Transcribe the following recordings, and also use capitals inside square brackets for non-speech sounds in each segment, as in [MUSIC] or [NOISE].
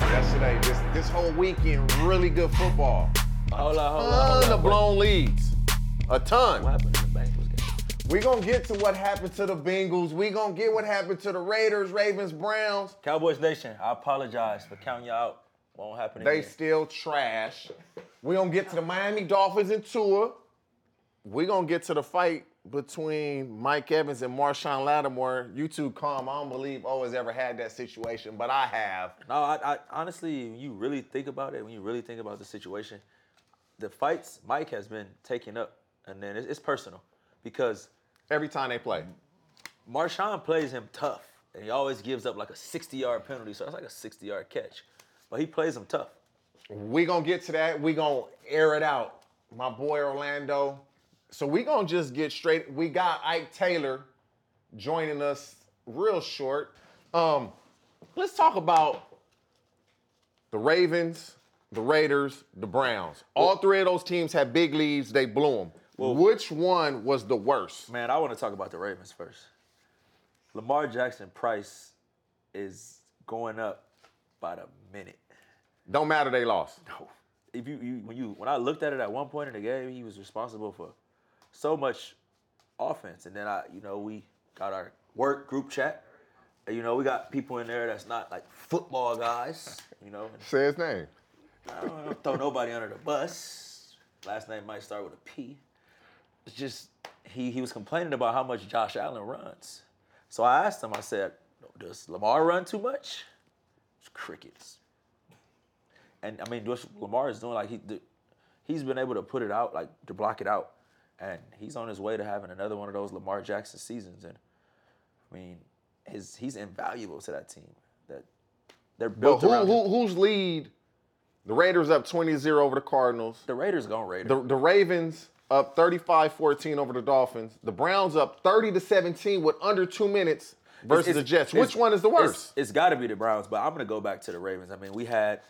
Yesterday, this this whole weekend, really good football. Hold on, hold on, Ton of blown leads. A ton. What happened in the Bengals game? we gonna get to what happened to the Bengals. we gonna get what happened to the Raiders, Ravens, Browns. Cowboys Nation, I apologize for counting you out. Won't happen They again. still trash. we gonna get to the Miami Dolphins and Tua. we gonna get to the fight between Mike Evans and Marshon Lattimore. You two calm. I don't believe O has ever had that situation, but I have. No, I, I honestly, you really think about it, when you really think about the situation, the fights Mike has been taking up, and then it's, it's personal because Every time they play. Marshon plays him tough, and he always gives up like a 60-yard penalty, so that's like a 60-yard catch. But he plays him tough. We gonna get to that. We gonna air it out. My boy Orlando. So we gonna just get straight. We got Ike Taylor joining us real short. Um, let's talk about the Ravens, the Raiders, the Browns. All three of those teams had big leads. They blew them. Which one was the worst? Man, I want to talk about the Ravens first. Lamar Jackson price is going up by the minute. Don't matter. They lost. No. If you, you when you when I looked at it at one point in the game, he was responsible for so much offense. And then I, you know, we got our work group chat. And, you know, we got people in there that's not like football guys. You know, Say his name. I don't wanna throw nobody under the bus. Last name might start with a P. It's just he he was complaining about how much Josh Allen runs. So I asked him. I said, "Does Lamar run too much?" It's crickets. And I mean, what Lamar is doing, like he he's been able to put it out, like to block it out, and he's on his way to having another one of those Lamar Jackson seasons. And I mean, his he's invaluable to that team. That they're But built who, around. who, whose lead? The Raiders up 20-0 over the Cardinals. The Raiders gonna Raiders. The, the Ravens up 35-14 over the Dolphins. The Browns up 30 to 17 with under two minutes versus It's- the Jets. Which one is the it's- worst? it's got to be the Browns, but I'm going to go back to the Ravens. I mean, we had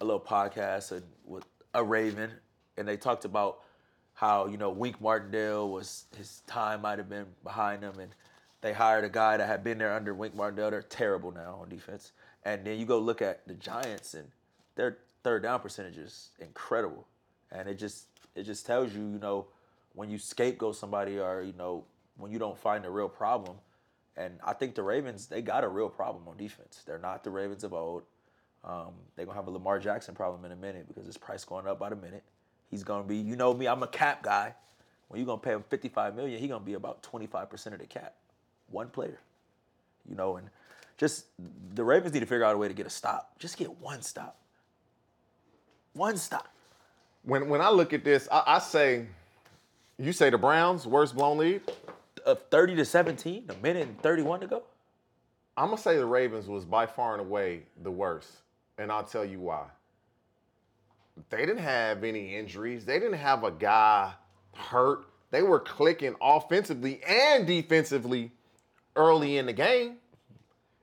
a little podcast with a Raven, and they talked about how you know Wink Martindale was his time might have been behind him, and they hired a guy that had been there under Wink Martindale. They're terrible now on defense, and then you go look at the Giants, and their third down percentage is incredible, and it just it just tells you you know when you scapegoat somebody or you know when you don't find a real problem. And I think the Ravens, they got a real problem on defense. They're not the Ravens of old. Um, they're gonna have a Lamar Jackson problem in a minute because his price going up by the minute. He's gonna be, you know me, I'm a cap guy. When you're gonna pay him 55 million, he's gonna be about 25% of the cap. One player. You know, and just the Ravens need to figure out a way to get a stop. Just get one stop. One stop. When when I look at this, I, I say, you say the Browns worst blown lead. Of 30 to 17, a minute and 31 to go. I'm gonna say the Ravens was by far and away the worst, and I'll tell you why. They didn't have any injuries. They didn't have a guy hurt. They were clicking offensively and defensively early in the game.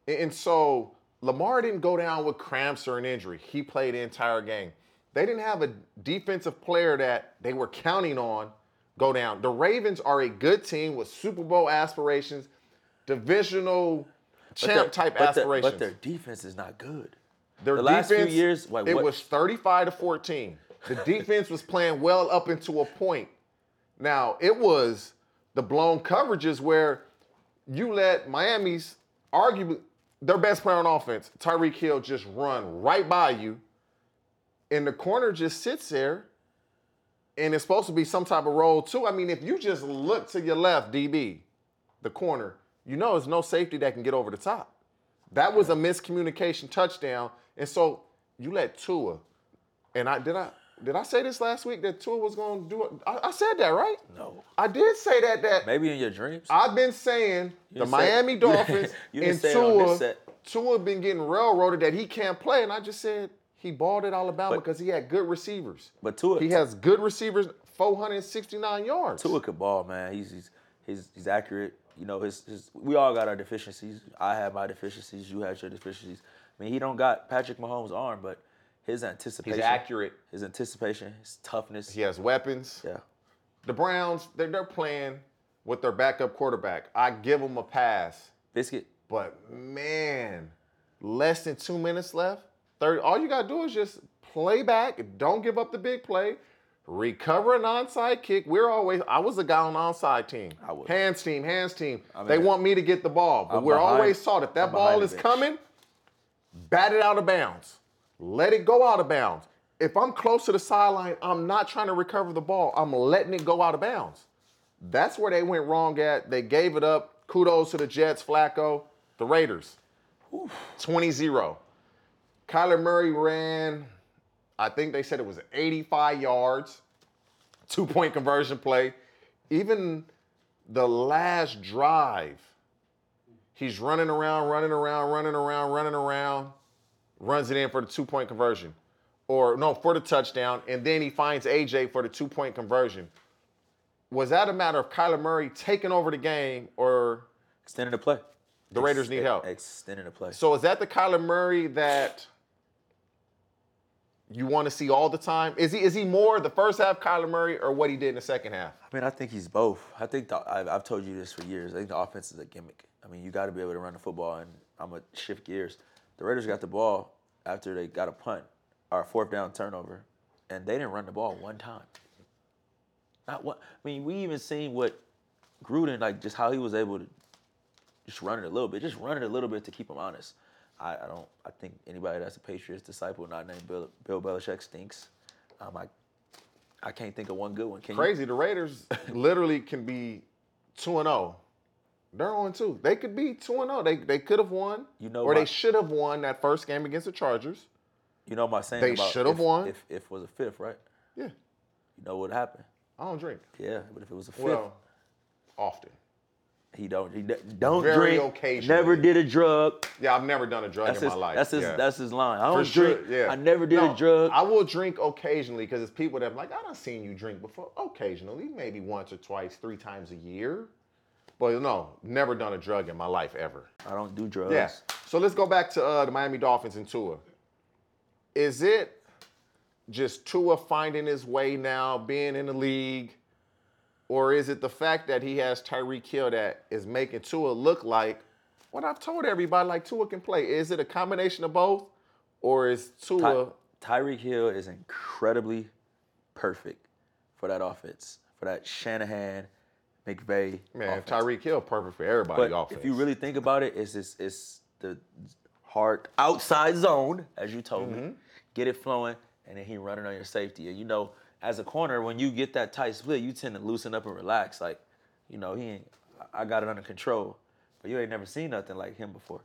And- so Lamar didn't go down with cramps or an injury. He played the entire game. They didn't have a defensive player that they were counting on go down. The Ravens are a good team with Super Bowl aspirations. divisional champ type but aspirations. but their defense is not good. Their the last few years, like, it what- was 35 to 14. The [LAUGHS] defense was playing well up into a point. Now, it was the blown coverages where you let Miami's arguably their best player on offense, Tyreek Hill, just run right by you. And the corner just sits there. And it's supposed to be some type of roll too. I mean, if you just look to your left, DB, the corner, you know there's no safety that can get over the top. That was a miscommunication touchdown. And so you let Tua, and I did I did I say this last week that Tua was going to do it? I, I said that right. No. I did say that. That Maybe in your dreams. I've been saying the didn't say- Miami [LAUGHS] Dolphins [LAUGHS] you and say it on this Tua. Tua been getting railroaded that he can't play, and I just said he balled at Alabama because he had good receivers. But Tua, He has good receivers, 469 yards. Tua could ball, man. He's he's he's, he's accurate. You know, his, his we all got our deficiencies. I have my deficiencies. You have your deficiencies. I mean, he don't got Patrick Mahomes' arm, but his anticipation, He's accurate. His anticipation, his toughness. He has weapons. Yeah. The Browns, they're, they're playing with their backup quarterback. I give them a pass. Biscuit. But man, less than two minutes left. Third, all you gotta do is just play back. Don't give up the big play. Recover an onside kick. We're always. I was a guy on the onside team. I was. Hands team, hands team. mean, they want me to get the ball, but I'm we're behind- always taught if that I'm ball is bench. coming, bat it out of bounds. Let it go out of bounds. If I'm close to the sideline, I'm not trying to recover the ball. I'm letting it go out of bounds. That's where they went wrong at. They gave it up. Kudos to the Jets, Flacco, the Raiders. 20 0. Kyler Murray ran, I think they said it was 85 yards, two point conversion play. Even the last drive, he's running around, running around, running around, running around, runs it in for the two point conversion. Or no, for the touchdown, and then he finds AJ for the two point conversion. Was that a matter of Kyler Murray taking over the game, or Extending the play. The Raiders need help. Extending the play. so is that the Kyler Murray that you want to see all the time? Is he is he more the first half Kyler Murray or what he did in the second half? I mean, I think he's both. I think the, I've, I've told you this for years. I think the offense is a gimmick. I mean, you got to be able to run the football, and I'm gonna shift gears. The Raiders got the ball after they got a punt or a fourth down turnover, and they didn't run the ball one time. Not one. I mean, we even seen what Gruden like, just how he was able to just run it a little bit, just run it a little bit to keep him honest. I, I don't. I think anybody that's a Patriots disciple, not named Bill, Bill Belichick, stinks. Um, I, I can't think of one good one. Can you? Crazy. The Raiders [LAUGHS] literally can be two and zero. They're on two. They could be two and zero. They they could have won. You know or my- they should have won that first game against the Chargers. You know my saying They should've won. If if was a fifth, right? Yeah, You know what happened? I don't drink. Yeah, but if it was a fifth, Well, often. he don't. He don't Very drink. occasionally. Never did a drug. Yeah, I've never done a drug That's in his. my life. That's his. Yeah. That's his line. I For don't sure, drink. yeah. I never did No, a drug. I will drink occasionally because it's people that I'm like, I done seen you drink before. Occasionally, maybe once or twice, three times a year. But no, never done a drug in my life ever. I don't do drugs. Yeah. So let's go back to uh, the Miami Dolphins and Tua. Is it just Tua finding his way now, being in the league, or is it the fact that he has Tyreek Hill that is making Tua look like what I've told everybody, like Tua can play? Is it a combination of both, or is Tua? Ty- Tyreek Hill is incredibly perfect for that offense, for that Shanahan, McVay. Man, offense. Tyreek Hill perfect for everybody. But offense. if you really think about it, it's it's, it's the hard outside zone, as you told Mm-hmm. me. Get it flowing, and then he running on your safety. And you know, as a corner, when you get that tight split, you tend to loosen up and relax. Like, you know, he ain't. I got it under control. But you ain't never seen nothing like him before.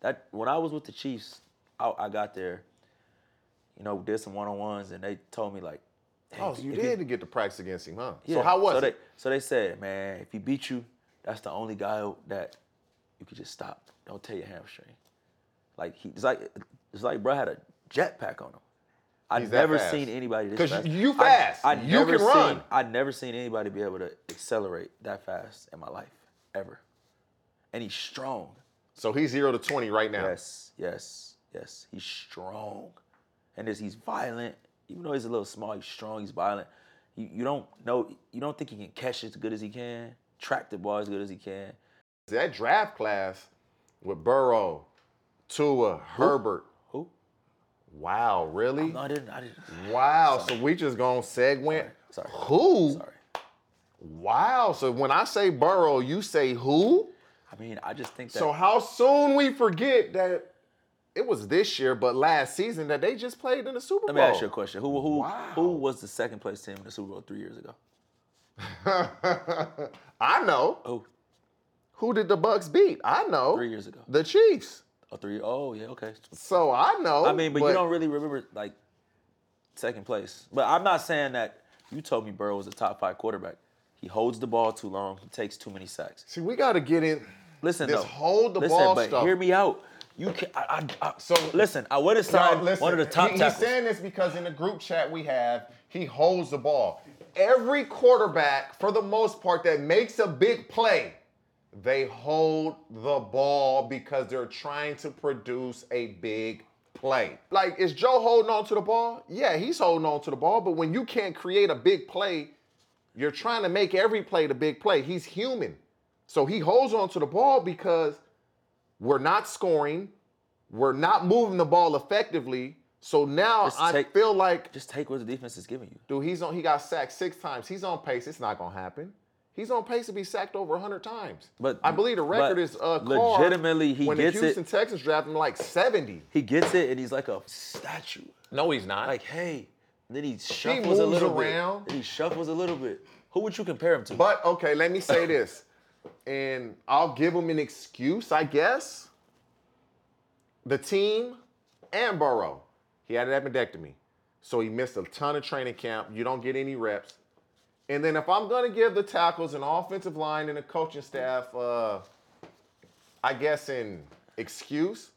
That when I was with the Chiefs, I, I got there. You know, did some one on ones, and they told me like, "Hey, oh, so you if did get to practice against him, huh? yeah. So how was so it? They, so they said, man, if he beat you, that's the only guy that you could just stop. Don't tear your hamstring. Like he, it's like it's like bro had a jetpack on him. I He's never seen anybody this fast. you fast. I, You never can run. Seen, I never seen anybody be able to accelerate that fast in my life ever. And he's strong. So he's zero to twenty right now. Yes, yes, yes. He's strong, and he's violent. Even though he's a little small, he's strong. He's violent. You, you don't know. You don't think he can catch as good as he can, track the ball as good as he can. That draft class with Burrow, Tua, Herbert. Who? Wow, really? No, I didn't. I didn't. Wow. So we just gonna segue. Sorry. Who? Sorry. Wow. So when I say Burrow, you say who? I mean, I just think that. So how soon we forget that it was this year, but last season that they just played in the Super Bowl. let me ask you a question. Who who Wow. who was the second place team in the Super Bowl three years ago? [LAUGHS] I know. Oh, Who did the Bucks beat? I know. three years ago. The Chiefs. Oh, three. Oh, yeah. Okay. So I know. I mean, but, you don't really remember like second place. But I'm not saying that you told me Burrow was a top five quarterback. He holds the ball too long. He takes too many sacks. See, we got to get in. Listen, This though. hold the listen, ball but stuff. hear me out. You can. I, I, I, So- listen, I would have signed listen, one of the top he- He's tackles. saying this because in the group chat we have, he holds the ball. Every quarterback, for the most part, that makes a big play, they hold the ball because they're trying to produce a big play. Like, is Joe holding on to the ball? Yeah, he's holding on to the ball, but when you can't create a big play, you're trying to make every play the big play. He's human. So he holds on to the ball because we're not scoring, we're not moving the ball effectively. So now Just I take- feel like, Just take what the defense is giving you. dude, he's on. He got sacked six times. He's on pace. It's not gonna happen. He's on pace to be sacked over 100 times. But- I believe the record is uh, legitimately, he when gets the it. Houston Texans drafted him like 70. He gets it, and he's like a statue. No, he's not. Like, hey. Then he shuffles a moves little around. bit. Then he shuffles a little bit. Who would you compare him to? But okay, let me say this, and I'll give him an excuse, I guess. The team and Burrow, he had an appendectomy, so he missed a ton of training camp. You don't get any reps. And then if I'm gonna give the tackles an offensive line and the coaching staff, uh, I guess in excuse,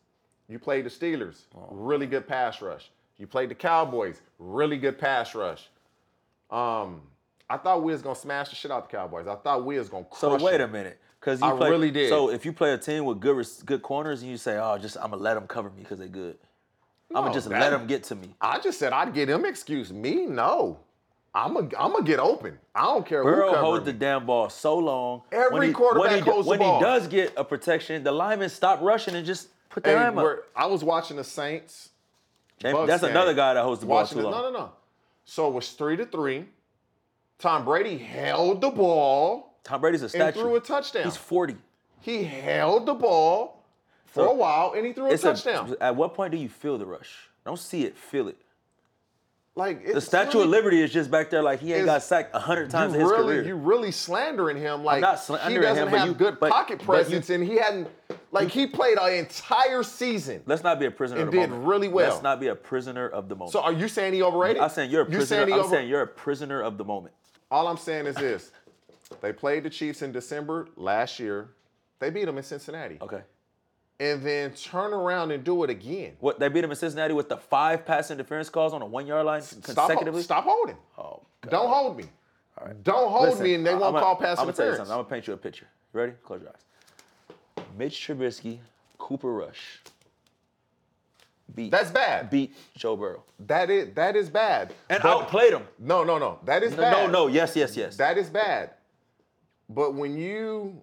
you played the Steelers, really good pass rush. You played the Cowboys, really good pass rush. Um, I thought we was gonna smash the shit out the Cowboys. I thought we was gonna crush. So wait them. a minute, because I really did. So if you play a team with good good corners and you say, "Oh, just I'm gonna let them cover me because they're good," I'm gonna just that- let them get to me. I just said I'd get them. excuse. Me, no. I'm a, I'm gonna get open. I don't care Burrow holds the damn ball so long. Every when he, quarterback when he, holds the ball. when he does get a protection, the linemen stop rushing and just put their arm up. I was watching the Saints. Bucks that's game. another guy that holds the ball Watching too it. long. No, no, no. So it was three to three. Tom Brady held the ball Tom Brady's a statue. and threw a touchdown. He's 40. he held the ball for So, a while and he threw a It's a, touchdown. at what point do you feel the rush? Don't see it, feel it. like The Statue really- of Liberty is just back there like he ain't got sacked a hundred times you in his really, career. You really slandering him. Like not he doesn't him, but have you- good but- pocket but you- presence, and he hadn't. Like he played an entire season. Let's not be a prisoner And of the did moment. really well. Let's not be a prisoner of the moment. So are you saying he overrated? I'm saying you're a You prisoner. saying he I'm over- saying you're a prisoner of the moment. All I'm saying is this: they played the Chiefs in December last year. They beat them in Cincinnati, Okay. and then turn around and do it again. What they beat them in Cincinnati with the five pass interference calls on a one yard line Stop, consecutively. stop holding. Oh, God. Don't hold me. All right. Don't hold Listen, me, and they won't I'ma- call pass I'm gonna tell you something. I'm gonna paint you a picture. You ready? Close your eyes. Mitch Trubisky, Cooper Rush beat That's bad. beat Joe Burrow That is that is bad. and But- outplayed him. No, no, no. That is No, bad. no, no. Yes, yes, yes. That is bad. But when you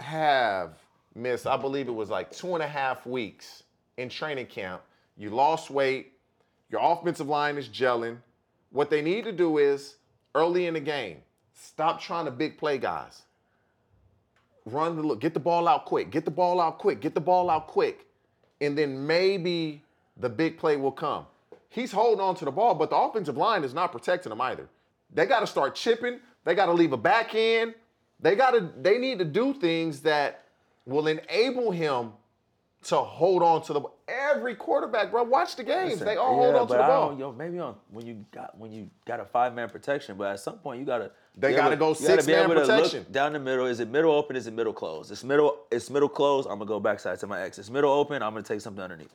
have missed, I believe it was like two and a half weeks in training camp, you lost weight, your offensive line is gelling. What they need to do is early in the game, stop trying to big play guys. Run the look, get the ball out quick, get the ball out quick, get the ball out quick. And then maybe the big play will come. He's holding on to the ball, but the offensive line is not protecting him either. They got to start chipping. They got to leave a back end. They got to. They need to do things that will enable him to hold on to the. Every quarterback, bro, watch the games. Listen, they all hold on to the I ball. yo, maybe on when you got when you got a five man protection, but at some point you gotta. They be gotta go you gotta be six-man able to look protection. down the middle. Is it middle open? Is it middle closed? It's middle. It's middle closed. I'm gonna go backside to my X. It's middle open. I'm gonna take something underneath.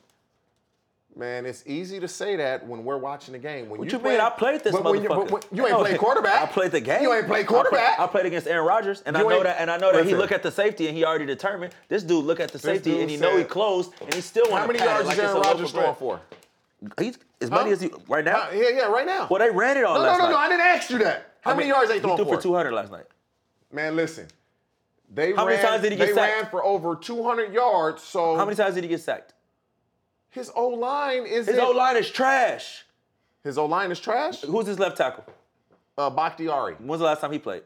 Man, it's easy to say that when we're watching the game. When What you you mean? I played this when you, motherfucker. but when- you ain't played [LAUGHS] quarterback. I played the game. You ain't played I quarterback. I played against Aaron Rodgers, and I know that. And I know that he look at the safety and he already determined. This dude look at the safety and he know he closed, and he still want How many yards like is Aaron Rodgers throwing for? He's as many Huh? as he right now. Yeah, yeah, right now. Well, they ran it on no, no, no, night. no. I didn't ask you that. How I many mean, yards they He throwing threw for? for 200 last night. Man, listen. They How ran, many times did he get They sacked? ran for over 200 yards. So How many times did he get sacked? his O line is His O line is trash. His O line is trash. Who's his left tackle? Uh, Bakhtiari, When's the last time he played?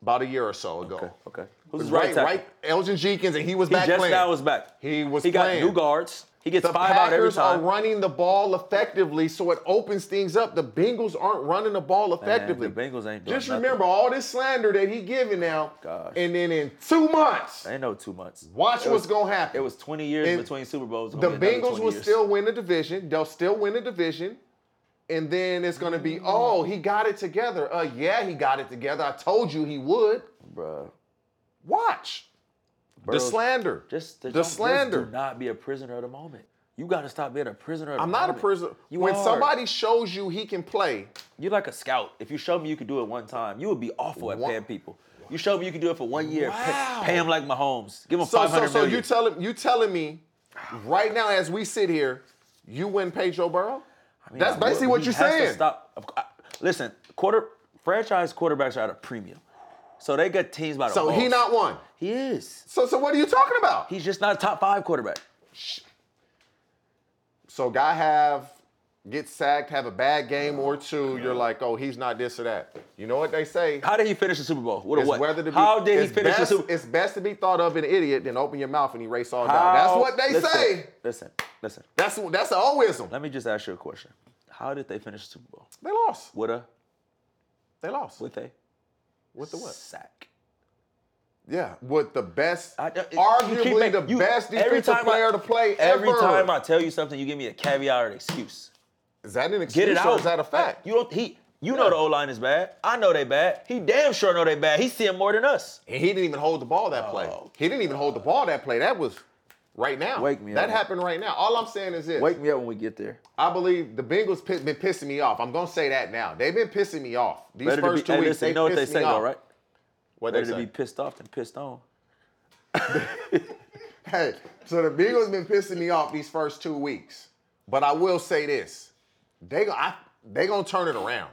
about a year or so ago. Okay, okay. Who's his Right, right tackle? right. Elgton Jenkins, and he was He back just playing. now is back. He was He got playing. new guards. He gets the five out every Packers are running the ball effectively, so it opens things up. The Bengals aren't running the ball effectively. the Bengals ain't doing Just nothing. remember all this slander that he giving now, Gosh. and then in two months, Ain't no two months. watch what's gonna happen. It was 20 years And between Super Bowls. The be Bengals will years. still win the division. They'll still win the division. And then it's gonna be, oh, he got it together. Uh, yeah, he got it together. I told you he would. Bruh. Watch the slander. Just the just slander. do not be a prisoner of the moment. You got to stop being a prisoner of the I'm not a prisoner. You when are. somebody shows you he can play, You're like a scout. If you show me you could do it one time, you would be awful at One- paying people. You show me you can do it for one year. pay- Wow. Pay, him like Mahomes. Give him so five so so million. you telling you telling me right now as we sit here, you wouldn't pay Joe Burrow? I mean, That's I basically would, what you're he has to saying. Stop. Listen, quarter franchise quarterbacks are at a premium, so they got teams by the So he balls. not one. He is. So so what are you talking about? He's just not a top five quarterback. So guy have get sacked, have a bad game or two, you're like, oh, he's not this or that. You know what they say? How did he finish the Super Bowl? What? It's what? whether to be, How did he it's finish best, the Super? It's best to be thought of an idiot than open your mouth and erase all doubt. That's what they listen, say. Listen, listen. That's that's an oism. Let me just ask you a question. How did they finish the Super Bowl? They lost. With a They lost. with a With the what? sack. Yeah, with the best, I- uh, it- arguably make- the you- best every defensive time I- player to play Every ever. time I tell you something, you give me a caveat or an excuse. is that an excuse Get it out. is that a fact? You don't. He. You know the O line is bad. I know they bad. He damn sure know they bad. He's seeing more than us. and he didn't even hold the ball that play. Oh. He didn't even hold the ball that play. That was right now. Wake me That up. happened right now. All I'm saying is this. Wake me up when we get there. I believe the Bengals pi- been pissing me off. I'm gonna say that now. They've been pissing me off. These Better first be. two Hey, weeks, listen, they you know what they say though, right? What they Better to be pissed off than pissed on. [LAUGHS] Hey, so the Bengals been pissing me off these first two weeks. But I will say this: they I, they gonna turn it around.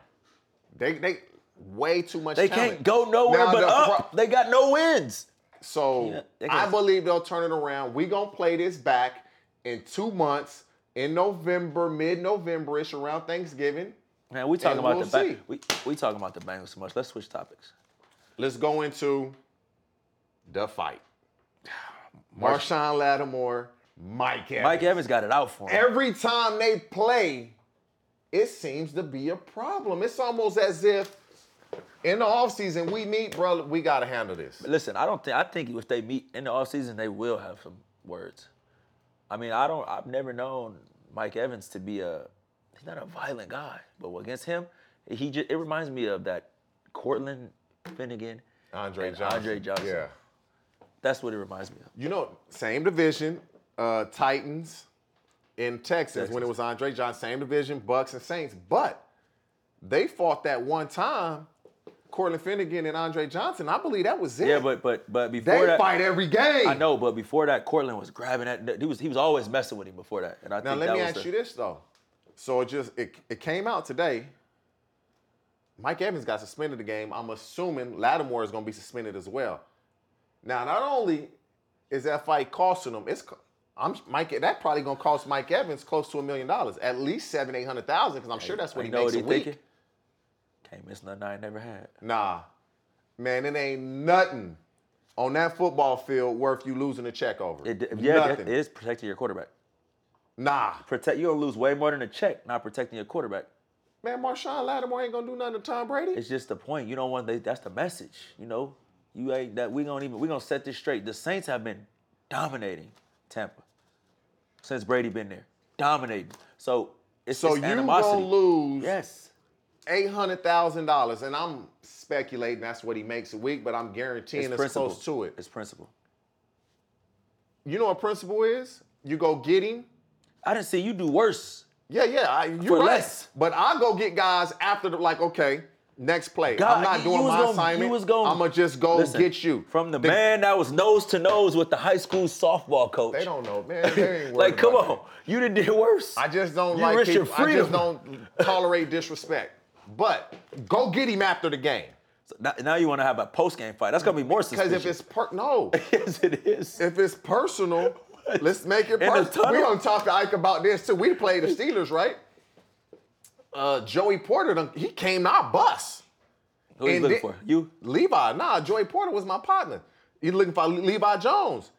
They they way too much. They talent. can't go nowhere Now, but the up. they got no wins. So Yeah, I believe they'll turn it around. We gonna play this back in two months in November, mid-November-ish, around Thanksgiving. Man, we talking about we'll the. Bang- we we talking about the Bengals too much. Let's switch topics. Let's go into the fight. [SIGHS] Marshon Lattimore, Mike Evans. Mike Evans got it out for him. Every time they play, it seems to be a problem. It's almost as if in the offseason we meet, bro, we gotta handle this. Listen, I don't think I think if they meet in the offseason, they will have some words. I mean, I don't I've never known Mike Evans to be a he's not a violent guy, but against him, he just it reminds me of that Cortland Finnegan. Andre and Johnson. Andre Johnson. Yeah. That's what it reminds me of. You know, same division, uh, Titans in Texans, when it was Andre Johnson, same division, Bucks and Saints. But they fought that one time, Cortland Finnegan and Andre Johnson. I believe that was it. Yeah, but but but before they that, fight every game. I know, but before that, Cortland was grabbing that. He was he was always messing with him before that, and I Now think let me ask the- you this though. So it just it, it came out today. Mike Evans got suspended the game. I'm assuming Lattimore is going to be suspended as well. Now, not only is that fight costing him, it's I'm Mike. That probably going to cost Mike Evans close to a million dollars, at least seven, eight hundred thousand, because I'm sure that's what you he makes what a week. thinking? Can't miss nothing I ain't never had. Nah, man, it ain't nothing on that football field worth you losing a check over. It, yeah, nothing. it is protecting your quarterback. nah, Protect you're gonna lose way more than a check, not protecting your quarterback. man, Marshon Lattimore ain't gonna do nothing to Tom Brady. It's just the point. You don't want they, that's the message. You know, you ain't that we gonna even we gonna set this straight. The Saints have been dominating Tampa since Brady been there, dominating. So it's so you animosity. gonna lose Yes, eight hundred thousand dollars, and I'm speculating that's what he makes a week, but I'm guaranteeing it's it's, close to it. It's principle. You know what principle is? You go get him. I didn't see you do worse. Yeah, yeah, I, you're For right. less. But I go get guys after the like, okay, next play. God, I'm not you- doing you my gonna- assignment. you gonna- I'm gonna just go Listen, get you from the, man that was nose to nose with the high school softball coach. They don't know, man. [LAUGHS] Like, come on, you done did worse. I just don't You like people. I just don't tolerate disrespect. But go get him after the game. Now, now you want to have a post game fight? That's gonna be more suspicious. Because if it's per no, [LAUGHS] yes, it is. if it's personal, let's make it personal. We gonna talk to Ike about this too. We played the Steelers, right? Uh, Joey Porter, done- he came out bus. Who are you looking for? You? Levi, nah, Joey Porter was my partner. He looking for Levi Jones.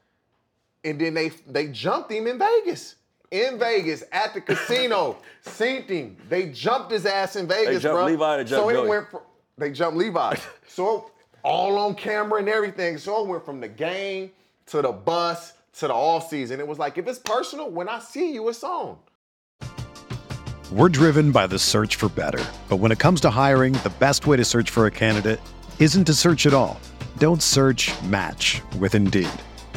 And then they they jumped him in Vegas. In Vegas at the casino. [LAUGHS] Synced him. They jumped his ass in Vegas, jumped bro. Levi, they so jumped it went from, they jumped Levi. [LAUGHS] so all on camera and everything. So it went from the game to the bus to the off season. It was like if it's personal, when I see you, it's on. We're driven by the search for better. But when it comes to hiring, the best way to search for a candidate isn't to search at all. Don't search match with Indeed.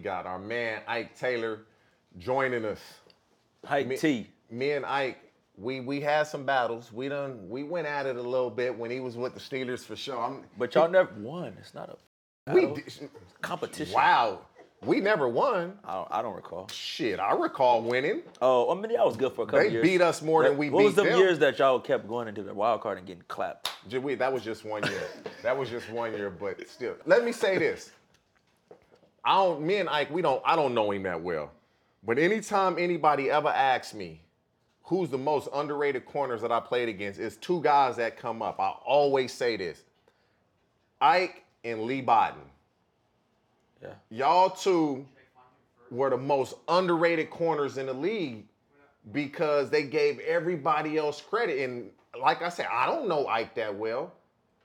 Got our man Ike Taylor joining us. Hike Me- T. me and Ike, we we had some battles. We done we went at it a little bit when he was with the Steelers for sure. I'm, But y'all never won. It's not a we did, competition. wow, we never won. I don't, I don't recall. Shit, I recall winning. Oh, I mean, that was good for a couple They years. beat us more than we beat. them. What was the them. years that y'all kept going into the wild card and getting clapped? We- That was just one year. that was just one year, but still. Let me say this. I don't. Me and Ike, we don't. I don't know him that well, but anytime anybody ever asks me who's the most underrated corners that I played against, it's two guys that come up. I always say this: Ike and Lee Biden. Yeah. Y'all two were the most underrated corners in the league because they gave everybody else credit. And like I said, I don't know Ike that well.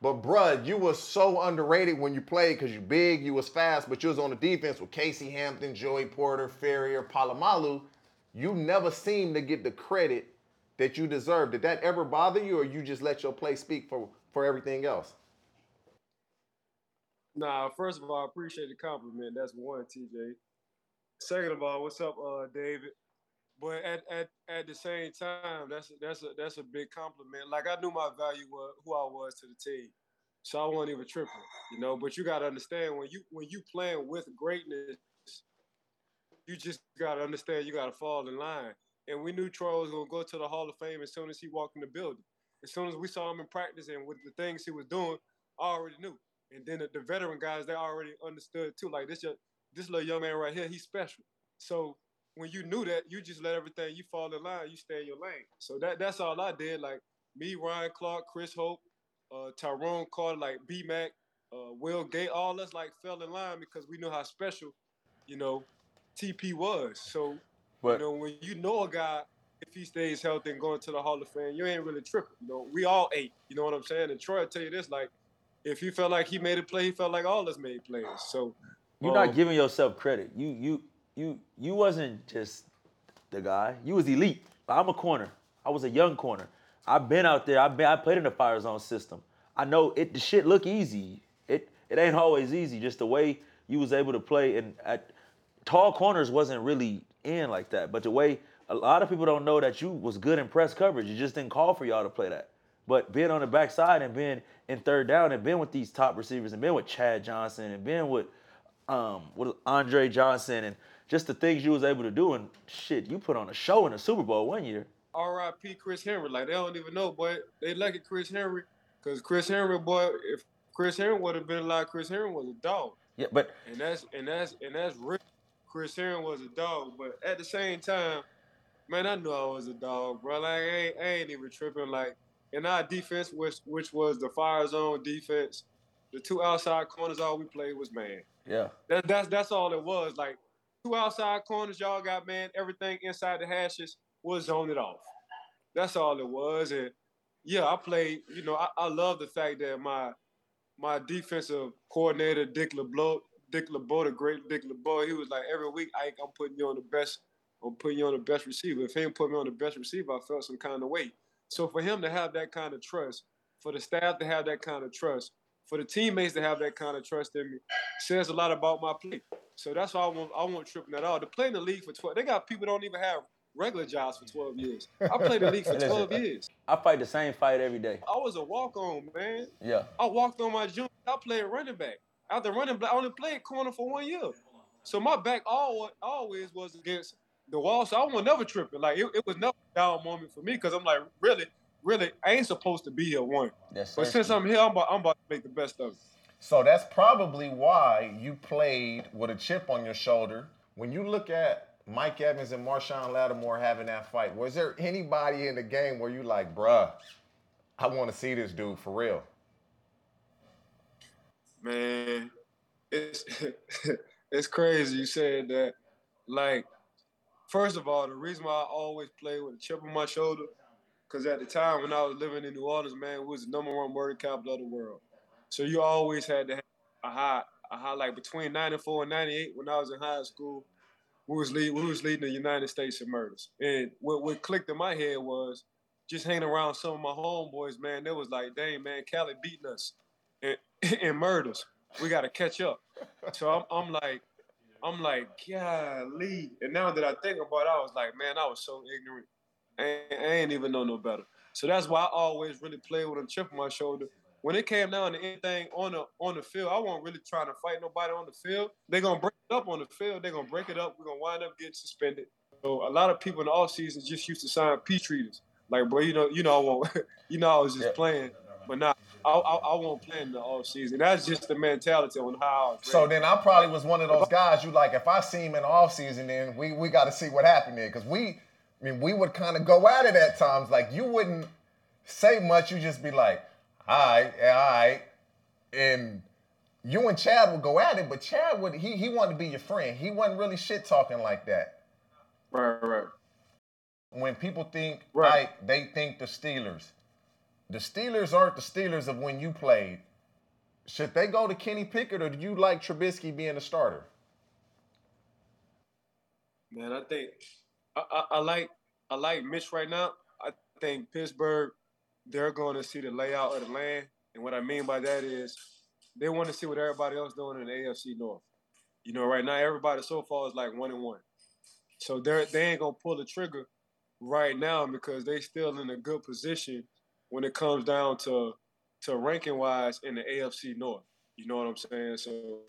But bruh, you was so underrated when you played because you big, you was fast, but you was on the defense with Casey Hampton, Joey Porter, Farrior, Polamalu. You never seemed to get the credit that you deserve. Did that ever bother you, or you just let your play speak for, for everything else? Nah, first of all, I appreciate the compliment. That's one, TJ. Second of all, what's up, uh, David? But at, at at the same time, that's that's a that's a big compliment. Like I knew my value was who I was to the team, so I wasn't even tripping, you know. But you gotta understand when you when you playing with greatness, you just gotta understand you gotta fall in line. And we knew Troy was gonna go to the Hall of Fame as soon as he walked in the building. As soon as we saw him in practice and with the things he was doing, I already knew. And then the, the veteran guys, they already understood too. Like this, this little young man right here, he's special. So when you knew that, you just let everything you fall in line, you stay in your lane. So that that's all I did. Like me, Ryan Clark, Chris Hope, uh, Tyrone Carter, like B Mac, uh, Will Gay, all us like fell in line because we knew how special, you know, TP was. So But you know, when you know a guy, if he stays healthy and going to the Hall of Fame, you ain't really tripping. You know, we all ate. You know what I'm saying? And Troy will tell you this, like, if he felt like he made a play, he felt like all us made plays. So you're um, not giving yourself credit. You you you you wasn't just the guy. You was elite. I'm a corner. I was a young corner. I've been out there. I've been. I played in the fire zone system. I know it. The shit look easy. It it ain't always easy. Just the way you was able to play and at tall corners wasn't really in like that. But the way a lot of people don't know that you was good in press coverage. You just didn't call for y'all to play that. But being on the backside and being in third down and being with these top receivers and being with Chad Johnson and being with um with Andre Johnson and just the things you was able to do and shit, you put on a show in the Super Bowl one year. R.I.P. Chris Henry. Like they don't even know, boy. They lucky Chris Henry, because Chris Henry, boy, if Chris Henry would have been alive, Chris Henry was a dog. Yeah, but And that's and that's and that's real. Chris Henry was a dog, but at the same time, man, I knew I was a dog, bro. Like I ain't, I ain't even tripping. Like in our defense, which which was the fire zone defense, the two outside corners, all we played was man. Yeah. That, that's that's all it was. Like two outside corners, y'all got man. Everything inside the hashes was zoned it off. That's all it was. And yeah, I played. You know, I, I love the fact that my my defensive coordinator Dick LeBeau, Dick LeBeau, the great Dick LeBeau, he was like every week, I, I'm putting you on the best. I'm putting you on the best receiver. If he didn't put me on the best receiver, I felt some kind of weight. So for him to have that kind of trust, for the staff to have that kind of trust, for the teammates to have that kind of trust in me, says a lot about my play. So that's why I want I want tripping at all. To play in the league for 12, they got people don't even have regular jobs for 12 years. I played the league for [LAUGHS] 12 years. I fight the same fight every day. I was a walk on, man. Yeah. I walked on my junior. I played running back. After running back, I only played corner for one year. So my back always, always was against the wall. So I was never tripping. Like it, it was never a down moment for me because I'm like, really, really, I ain't supposed to be here one. Yes, But since I'm here, I'm about, I'm about to make the best of it. So that's probably why you played with a chip on your shoulder. When you look at Mike Evans and Marshon Lattimore having that fight, was there anybody in the game where you like, bruh, I want to see this dude for real? Man, it's [LAUGHS] it's crazy you said that. Like, first of all, the reason why I always play with a chip on my shoulder, because at the time when I was living in New Orleans, man, it was the number one murder capital of the world. So you always had to have a high, a high like between 94 and 98 when I was in high school, we was lead, we was leading the United States in murders. And what, what clicked in my head was just hanging around some of my homeboys, man, they was like, dang, man, Cali beating us in, [LAUGHS] in murders. We got to catch up. So I'm, I'm like, I'm like, golly. And now that I think about it, I was like, man, I was so ignorant. I ain't, I ain't even know no better. So that's why I always really play with a chip on my shoulder. When it came down to anything on the on the field, I wasn't really trying to fight nobody on the field. They're gonna break it up on the field. They're gonna break it up. We're gonna wind up getting suspended. So a lot of people in the offseason just used to sign P treaters. Like, bro, you know, you know, I won't, [LAUGHS] you know, I was just playing, but not. I, I, I won't play in the off season. That's just the mentality on how I. So then I probably was one of those guys you like, if I see him in the offseason, then we, we got to see what happened there. Because we, I mean, we would kind of go at it at times. Like, you wouldn't say much. You just be like, all right, all right. And you and Chad would go at it, but Chad would, he, he wanted to be your friend. He wasn't really shit talking like that. right, right. When people think, Right. like, they think the Steelers. The Steelers aren't the Steelers of when you played. Should they go to Kenny Pickett or do you like Trubisky being a starter? Man, I think I, I, like I like Mitch right now. I think Pittsburgh, they're going to see the layout of the land, and what I mean by that is they want to see what everybody else is doing in the AFC North. You know, right now everybody so far is like one and one, so they they ain't gonna pull the trigger right now because they still in a good position when it comes down to to ranking wise in the AFC North. You know what I'm saying? So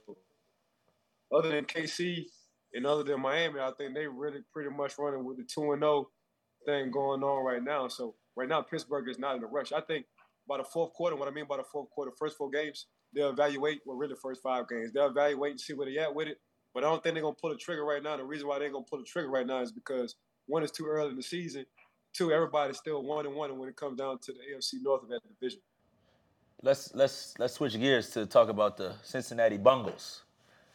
other than KC and other than Miami, I think they really pretty much running with the two and zero thing going on right now. So right now Pittsburgh is not in a rush. I think by the fourth quarter, what I mean by the fourth quarter, first four games, they'll evaluate. Well, really, first five games, they'll evaluate and see where they at with it. But I don't think they're gonna pull the trigger right now. The reason why they're gonna pull the trigger right now is because one, it's too early in the season. Two, everybody's still one and one, and when it comes down to the AFC North of that division. Let's let's let's switch gears to talk about the Cincinnati Bungles.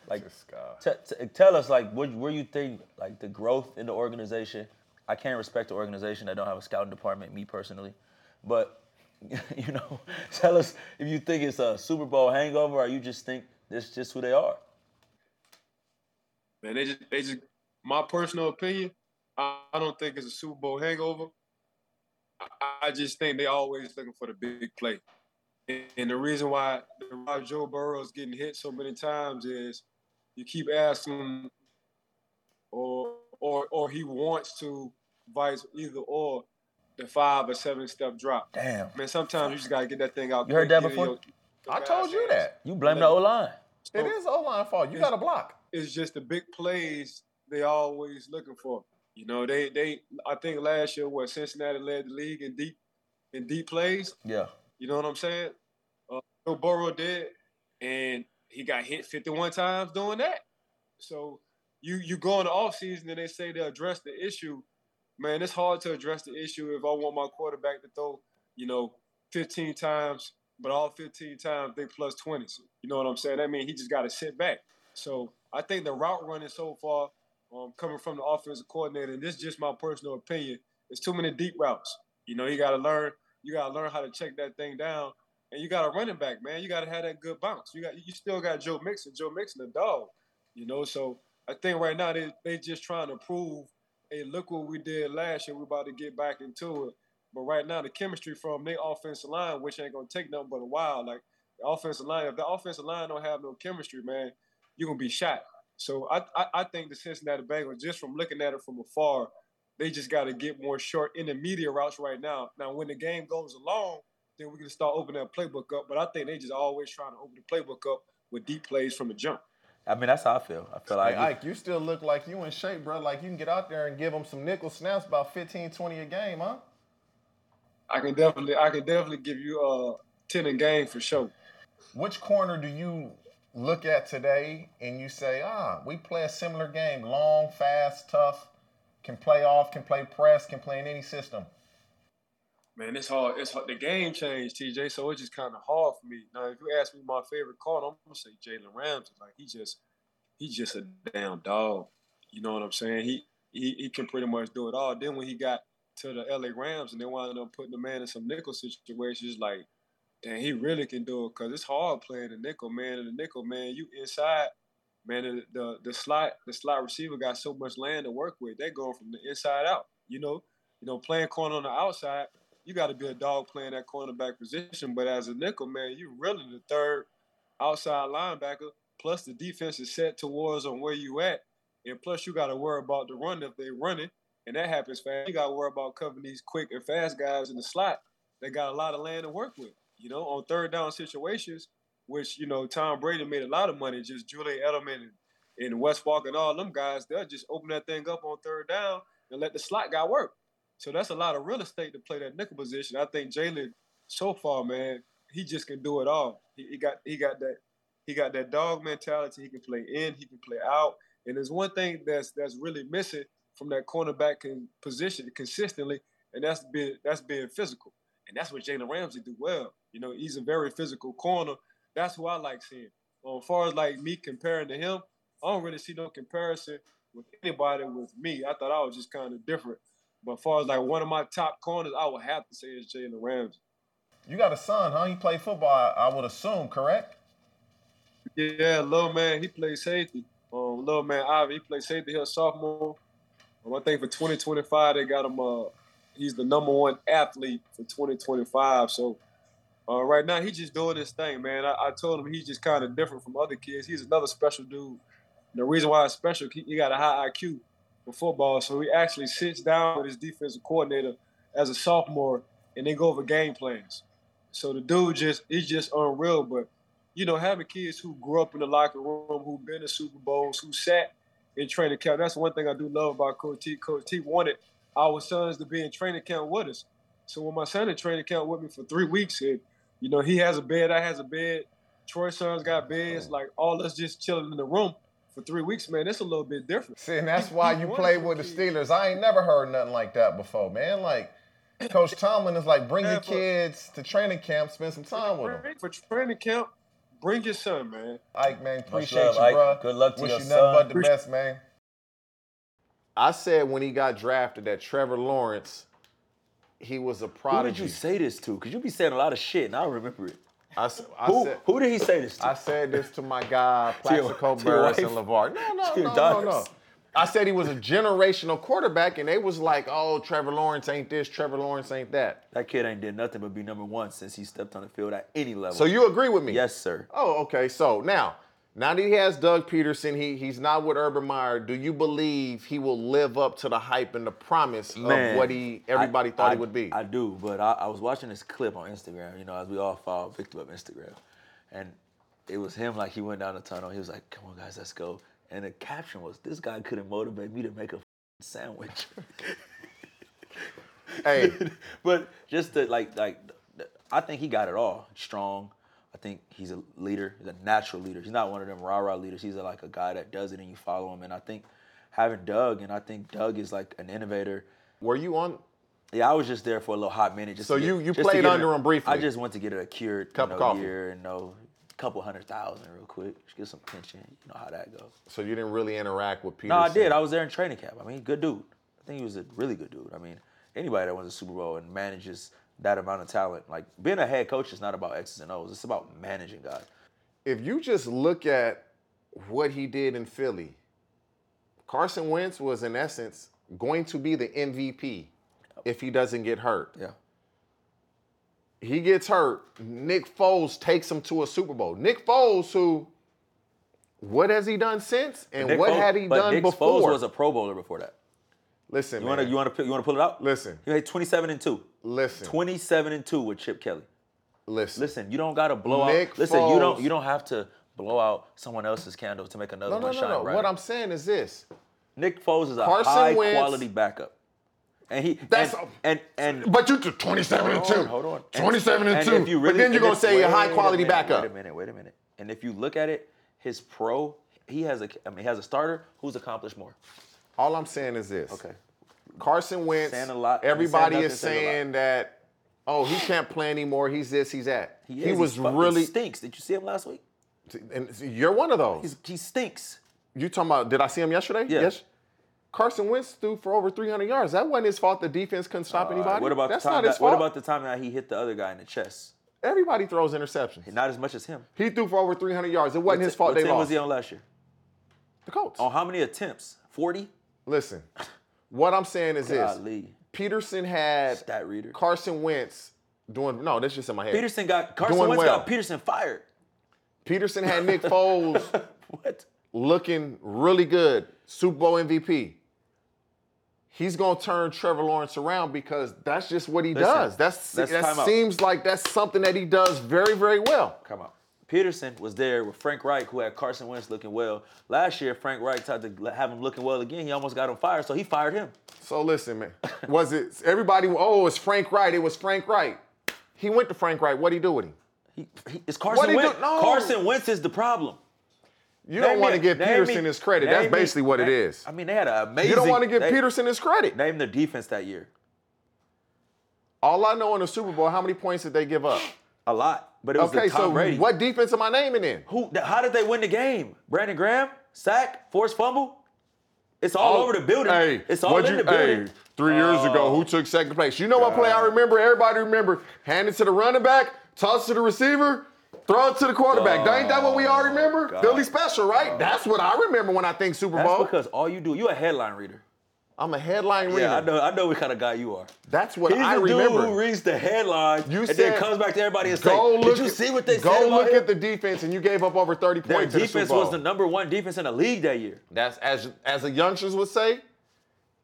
Like, This uh, guy. t- t- tell us like where, where you think like the growth in the organization. I can't respect the organization that don't have a scouting department, me personally, but [LAUGHS] you know, [LAUGHS] tell us if you think it's a Super Bowl hangover or you just think this is just who they are. Man, they just they just my personal opinion, I, I don't think it's a Super Bowl hangover. I, I just think they always looking for the big play. And, and the reason why, why Joe Burrow is getting hit so many times is you keep asking or or or he wants to vice either or the five or seven step drop. Damn, Man, sometimes you just gotta get that thing out. You heard that before? your- I told you that. you blame the O line. It is O line fault. You got a block. it's just the big plays they always looking for. You know, they they I think last year what Cincinnati led the league in deep in deep plays. Yeah, You know what I'm saying? Uh, Joe Burrow did, and he got hit 51 times doing that. So you you go in the offseason and they say they address the issue. Man, it's hard to address the issue if I want my quarterback to throw you know, 15 times, but all 15 times they plus 20. You know what I'm saying? That means he just got to sit back. So I think the route running so far, um, coming from the offensive coordinator, and this is just my personal opinion, it's too many deep routes. You know, you got to learn. You got to learn how to check that thing down, and you got a running back, man. You got to have that good bounce. You got, you still got Joe Mixon. Joe Mixon, a dog. You know, so I think right now they they just trying to prove, hey, look what we did last year. We're about to get back into it. But right now, the chemistry from their offensive line, which ain't gonna take nothing but a while. Like the offensive line, if the offensive line don't have no chemistry, man, you're gonna be shot. So I, I, I think the Cincinnati Bengals, just from looking at it from afar, they just got to get more short intermediate routes right now. Now, when the game goes along, then we can start opening that playbook up. But I think they just always trying to open the playbook up with deep plays from the jump. I mean, that's how I feel. I feel like Hey, Ike, you still look like you in shape, bro. Like you can get out there and give them some nickel snaps about 15, 20 a game, huh? I can definitely, I can definitely give you a uh, ten in game for sure. Which corner do you look at today and you say, ah, we play a similar game, long, fast, tough, can play off, can play press, can play in any system? Man, it's hard. It's hard. The game changed, TJ. So it's just kind of hard for me. Now, if you ask me my favorite corner, I'm gonna say Jalen Ramsey. Like he just, he's just a damn dog. You know what I'm saying? He he he can pretty much do it all. Then when he got to the LA Rams and they wound up putting the man in some nickel situations, like, damn, he really can do it. Cause it's hard playing the nickel, man. And the nickel, man, you inside, man. The the, the slot the slot receiver got so much land to work with. They're going from the inside out. You know, you know, playing corner on the outside you got to be a dog playing that cornerback position. But as a nickel, man, you're really the third outside linebacker. Plus the defense is set towards on where you at, and plus you got to worry about the run if they run it, and that happens fast. You got to worry about covering these quick and fast guys in the slot. They got a lot of land to work with. You know, on third down situations, which you know Tom Brady made a lot of money. Just Julian Edelman and, and Wes Welker and all them guys, they'll just open that thing up on third down and let the slot guy work. So that's a lot of real estate to play that nickel position. I think Jalen, so far, man, he just can do it all. He, he, got he got that he got that dog mentality. He can play in, he can play out. And there's one thing that's that's really missing from that cornerback position consistently, and that's being that's being physical. And that's what Jalen Ramsey do well. You know, he's a very physical corner. That's who I like seeing. Well, as far as like me comparing to him, I don't really see no comparison with anybody with me. I thought I was just kind of different. But as far as like one of my top corners, I would have to say is Jalen Ramsey. You got a son, huh? He played football, I would assume, correct? Yeah, little man, he played safety. Um, little man Ivy, he played safety here sophomore. Um, I think for 2025 they got him. Uh, he's the number one athlete for 2025. So uh, right now he's just doing his thing, man. I, I told him he's just kind of different from other kids. He's another special dude. And the reason why he's special, he, he got a high IQ for football. So he actually sits down with his defensive coordinator as a sophomore and they go over game plans. So the dude just he's just unreal. But you know, having kids who grew up in the locker room, who've been to Super Bowls, who sat in training camp, that's one thing I do love about Coach T. Coach T wanted our sons to be in training camp with us. So when my son in training camp with me for three weeks, and you know, he has a bed, I has a bed, Troy's sons got beds, like all us just chilling in the room for three weeks, man, it's a little bit different. See, and that's why you play with the Steelers. I ain't never heard nothing like that before, man. Like, Coach Tomlin is like, bring your kids to training camp, spend some time with them. For training camp, bring your son, man. Ike, man, appreciate love, you, Ike. bro. Good luck to Wish your you son. nothing but the Appreciate- best, man. I said when he got drafted that Trevor Lawrence, he was a Who prodigy. did you say this to? Because you be saying a lot of shit, and I don't remember it. I, I Who, said, who did he say this to? I said this to my guy, [LAUGHS] Plaxico to your Burress and? LeVar. No, no, no, no, no. I said he was a generational quarterback, and they was like, oh, Trevor Lawrence ain't this, Trevor Lawrence ain't that. that kid ain't did nothing but be number one since he stepped on the field at any level. So you agree with me? yes, sir. Oh, okay. So now, now that he has Doug Pederson, he he's not with Urban Meyer. Do you believe he will live up to the hype and the promise Man, of what he everybody I- thought I- he would be? I do, but I, I was watching this clip on Instagram. You know, as we all follow Victor of Instagram, and it was him like he went down the tunnel. He was like, "Come on, guys, let's go." And the caption was, "This guy couldn't motivate me to make a sandwich." hey, [LAUGHS] but just the like like I think he got it all. Strong. I think he's a leader. He's a natural leader. He's not one of them rah rah leaders. He's a, like a guy that does it and you follow him. And I think having Doug, and I think Doug is like an innovator. were you on Yeah, I was just there for a little hot minute. Just So get- you- you just played under him briefly? I just went to get it a cured Cup you of know, coffee. year and a couple hundred thousand real quick. Just get some pension. You know how that goes. So you didn't really interact with Pederson. No, I did. I was there in training camp. I mean, good dude. I think he was a really good dude. I mean, anybody that wins a Super Bowl and manages that amount of talent, like being a head coach is not about X's and O's. It's about managing guys. if you just look at what he did in Philly, Carson Wentz was in essence going to be the MVP if he doesn't get hurt. Yeah. He gets hurt. Nick Foles takes him to a Super Bowl. Nick Foles, who, what has he done since, and Nick what Foles- had he done Nick before? Foles was a Pro Bowler before that. Listen, You want to you want to you want to pull it out? listen, He had 27 and two. listen, 27 and two with Chip Kelly. listen. Listen, you don't got to blow Nick out. Listen, you don't you don't have to blow out someone else's candle to make another No, no, one no, shine no. brighter. What I'm saying is this: Nick Foles is a Carson high Wentz- quality backup, and he That's and and, and But you took 27 and hold 2. on, hold on. 27 and, and 2. if you really, but then you're going to say a high quality minute, backup. Wait a minute, wait a minute. And if you look at it, his pro, he has a, I mean, he has a starter who's accomplished more. All I'm saying is this. Okay. Carson Wentz, Saying a lot- everybody saying is saying lot. that, oh, he can't play anymore. He's this, he's that. He, is, was he's really, stinks. Did you see him last week? and you're one of those. He's, he stinks. you talking about, did I see him yesterday? Yeah. Yes. Carson Wentz threw for over 300 yards. That wasn't his fault. The defense couldn't stop right, anybody. What about That's the time? not his That, what about the time that he hit the other guy in the chest? Everybody throws interceptions. Not as much as him. He threw for over 300 yards. It wasn't What his fault What they team lost. was he on last year? The Colts. On how many attempts? 40? Listen, what I'm saying is this. Golly. Pederson had Stat reader. Carson Wentz doing no, that's just in my head. Pederson got Carson Doing Wentz well. got Pederson fired. Pederson had Nick [LAUGHS] Foles What? looking really good, Super Bowl MVP. He's gonna turn Trevor Lawrence around because that's just what he Listen, does. That's let's that time out. seems like that's something that he does very, very well. Come on. Pederson was there with Frank Reich, who had Carson Wentz looking well. Last year, Frank Reich tried to have him looking well again. He almost got him fired, so he fired him. So listen, man. Was it everybody? Oh, it's Frank Wright. It was Frank Wright. He went to Frank Wright. What'd he do with him? He, he, it's Carson Wentz. No. Carson Wentz is the problem. You Name don't want to give Pederson me- his credit. That's me- basically what it name- is. I mean, they had an amazing. You don't want to give they- Pederson his credit. Name their defense that year. All I know in the Super Bowl, how many points did they give up? A lot, but it was Okay, Tom so Brady. what defense am I naming in? Who? How did they win the game? Brandon Graham, sack, forced fumble. It's all oh, over the building. Hey, it's all in you- the building. Hey, three years ago, Oh. who took second place? You know what play I remember? Everybody remember. Hand it to the running back, toss it to the receiver, throw it to the quarterback. Ain't that what we all remember? God. Philly special, right? That's what I remember when I think Super That's Bowl. because all you do, you a headline reader. I'm a headline reader. Yeah, I know. I know what kind of guy you are. That's what He's I the remember. dude who reads the headline You and said, then comes back to everybody and Go say, look "Did you at- see what they go said about look him?" at the defense, and you gave up over 30 Their points. in the defense Super was the number one defense in the league that year. That's as as the youngsters would say,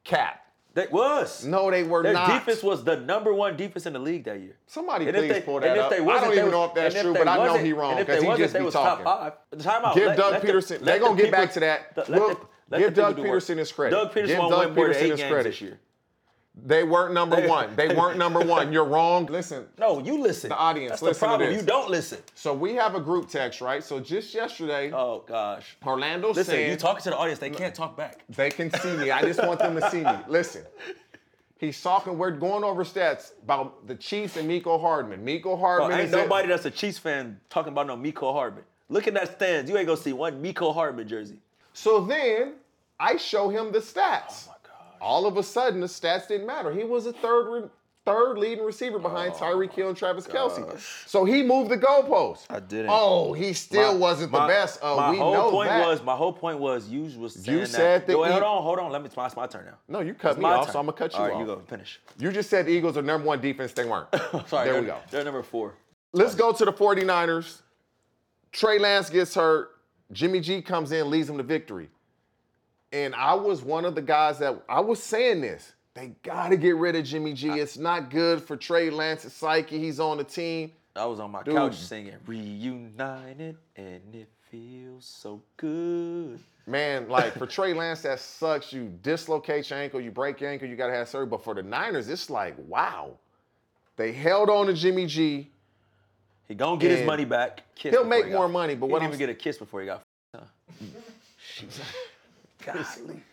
cap. That was. No, they were Their not. defense was the number one defense in the league that year. Somebody And please they- pull and that if up. they I don't they even know if that's true, they but I know he wrong because he just they be talking. top five. Time out. Give Doug let Pederson. They're gonna get back to that. the- Whoop. Let Give Doug work. Pederson his credit. Doug Pederson Give Doug win more than Pederson his credit. this year. They weren't number [LAUGHS] one. They weren't number one. You're wrong. [LAUGHS] Listen. No, you listen. The audience, That's listen the problem. You don't listen. So we have a group text, right? So just yesterday, Oh gosh. Orlando Listen, saying you talking to the audience, they can't talk back. They can see me. I just want them to see me. [LAUGHS] Listen. He's talking, we're going over stats about the Chiefs and Miko Hardman. Miko Bro, Hardman ain't is in- nobody that's a Chiefs fan talking about no Miko Hardman. Look at that stands. You ain't gonna see one Miko Hardman jersey. So then I show him the stats. Oh my gosh. All of a sudden, the stats didn't matter. He was a third re- third leading receiver behind oh Tyreek Hill and Travis Kelce. So he moved the goalpost. I didn't. Oh, he still My- wasn't the my- best. Oh, my we whole know point that. was my whole point was you was saying said that. that Yo, wait, hold on, hold on. Let me. It's my, turn now. no, you cut It's me my off, turn. so I'm gonna cut you All right, off. you go finish. You just said the Eagles are number one defense. They weren't. [LAUGHS] Sorry, there we go. They're number four. Let's go to the 49ers. Trey Lance gets hurt. Jimmy G comes in, leads them to victory. And I was one of the guys that I was saying this. They got to get rid of Jimmy G. It's not good for Trey Lance's psyche. He's on the team. I was on my Dude. couch singing "Reunited" and it feels so good. Man, like for Trey Lance, that sucks. You dislocate your ankle, you break your ankle, you got to have surgery. But for the Niners, it's like, wow. They held on to Jimmy G. He gonna get his And money back. Kiss he'll before make he more got- money, but he what didn't I'm even get a kiss before he got. Huh? [LAUGHS] Golly.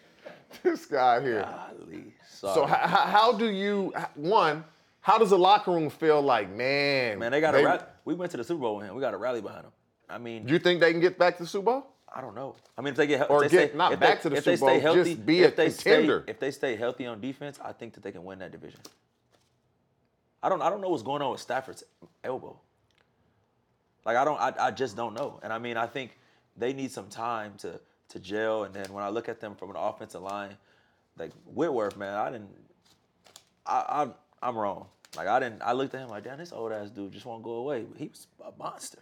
this guy here. Golly. Sorry. So how, how do you one? How does the locker room feel like, man? man, they got a rally. We went to the Super Bowl with him. We got a rally behind him. I mean, Do You think they can get back to the Super Bowl? I don't know. I mean, if they get Or if they get- stay, not if back they, to the if they Super stay Bowl, healthy, just be a if they contender. Stay, if they stay healthy on defense, I think that they can win that division. I don't. I don't know what's going on with Stafford's elbow. Like I don't. I, I just don't know. And I mean, I think they need some time to to gel. And then when I look at them from an offensive line, like Whitworth, man, I didn't. I, I I'm wrong. Like I didn't. I looked at him like, damn, this old ass dude just won't go away. But he was a monster.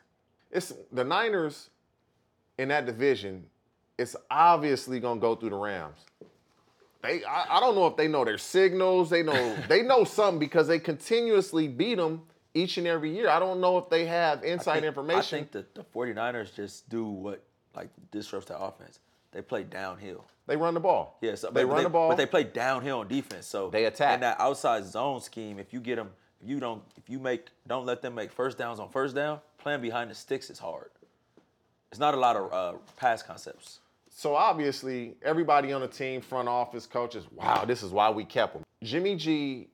It's the Niners in that division. It's obviously gonna go through the Rams. They, I, I don't know if they know their signals. They know they know [LAUGHS] something because they continuously beat them each and every year. I don't know if they have inside think- information. I think that the 49ers just do what like disrupts their offense. They play downhill. they run the ball. Yeah, so, they run the ball. but they play downhill on defense. So They attack. in that outside zone scheme. If you get them, if you don't, if you make, don't let them make first downs on first down. Playing behind the sticks is hard. It's not a lot of uh, pass concepts. So obviously, everybody on the team, front office, coaches, wow, this is why we kept him. Jimmy G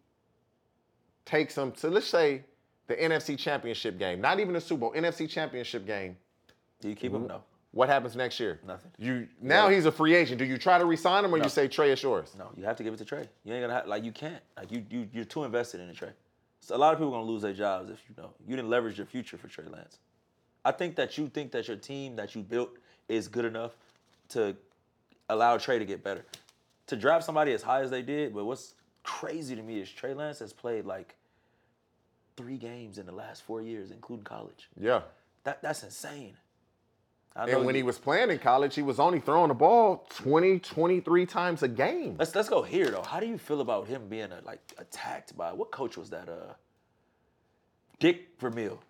takes them to let's say the NFC Championship game, not even the Super Bowl, NFC Championship game. Do you keep them? No, mm-hmm. What happens next year? Nothing. You now he's a free agent. Do you try to resign him or No. you say Trey is yours? no. You have to give it to Trey. You ain't gonna have, like you can't. Like you, you, you're too invested in it, Trey. So a lot of people are gonna lose their jobs if you know you didn't leverage your future for Trey Lance. I think that you think that your team that you built is good enough to allow Trey to get better. To draft somebody as high as they did, but what's crazy to me is Trey Lance has played like three games in the last four years, including college. Yeah. That that's insane. And when you- he was playing in college, he was only throwing the ball 20, 23 times a game. Let's let's go here though. How do you feel about him being uh, like attacked by what coach was that? Uh, Dick Vermeil.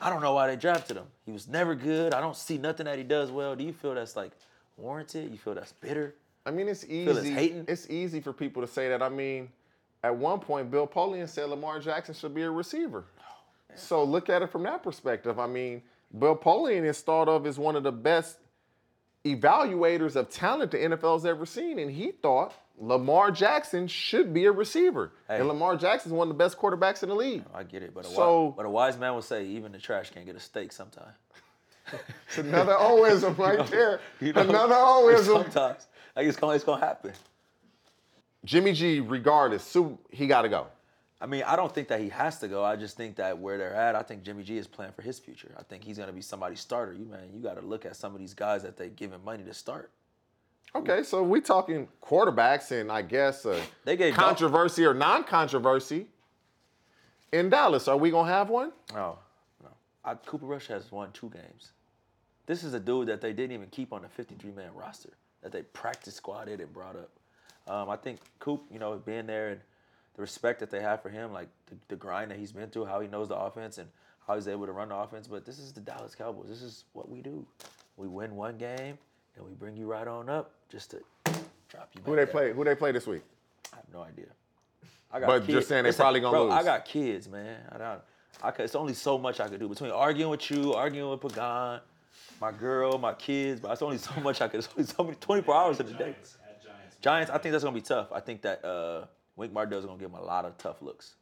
I don't know why they drafted him. He was never good. I don't see nothing that he does well. Do you feel that's like warranted? You feel that's bitter? I mean, it's Feel it's easy. hating? It's easy for people to say that. I mean, at one point, Bill Polian said Lamar Jackson should be a receiver. so look at it from that perspective. I mean, Bill Polian is thought of as one of the best evaluators of talent the NFL's ever seen, and he thought Lamar Jackson should be a receiver. Hey. And Lamar Jackson is one of the best quarterbacks in the league. I get it, but a, So- wise, but a wise man would say even the trash can't get a steak sometime. It's another Oism right [LAUGHS] there. You know, another Oism. Sometimes, like it's gonna it's gonna happen. Jimmy G, regardless, so he got to go. I mean, I don't think that he has to go. I just think that where they're at, I think Jimmy G is playing for his future. I think he's gonna be somebody's starter. You man, you got to look at some of these guys that they're giving money to start. Okay, so we talking quarterbacks and I guess uh, They gave controversy or non-controversy. In Dallas, are we gonna have one? No, no. I, Cooper Rush has won two games. This is a dude that they didn't even keep on the 53-man roster that they practice squatted and brought up. Um, I think Coop, you know, being there and the respect that they have for him, like the, the grind that he's been through, how he knows the offense and how he's able to run the offense. But this is the Dallas Cowboys. This is what we do. We win one game and we bring you right on up just to drop you. Who back they down. play? Who they play this week? I have no idea. I got kids. But you're saying they Listen, probably gonna bro, I got kids, man. I don't. I could, it's only so much I could do between arguing with you, arguing with Pagan, my girl, my kids. But it's only so much I could. It's only so many 24 hours in a day. Giants at Giants. Giants. I think that's gonna be tough. I think that uh, Wink Martindale's gonna give him a lot of tough looks.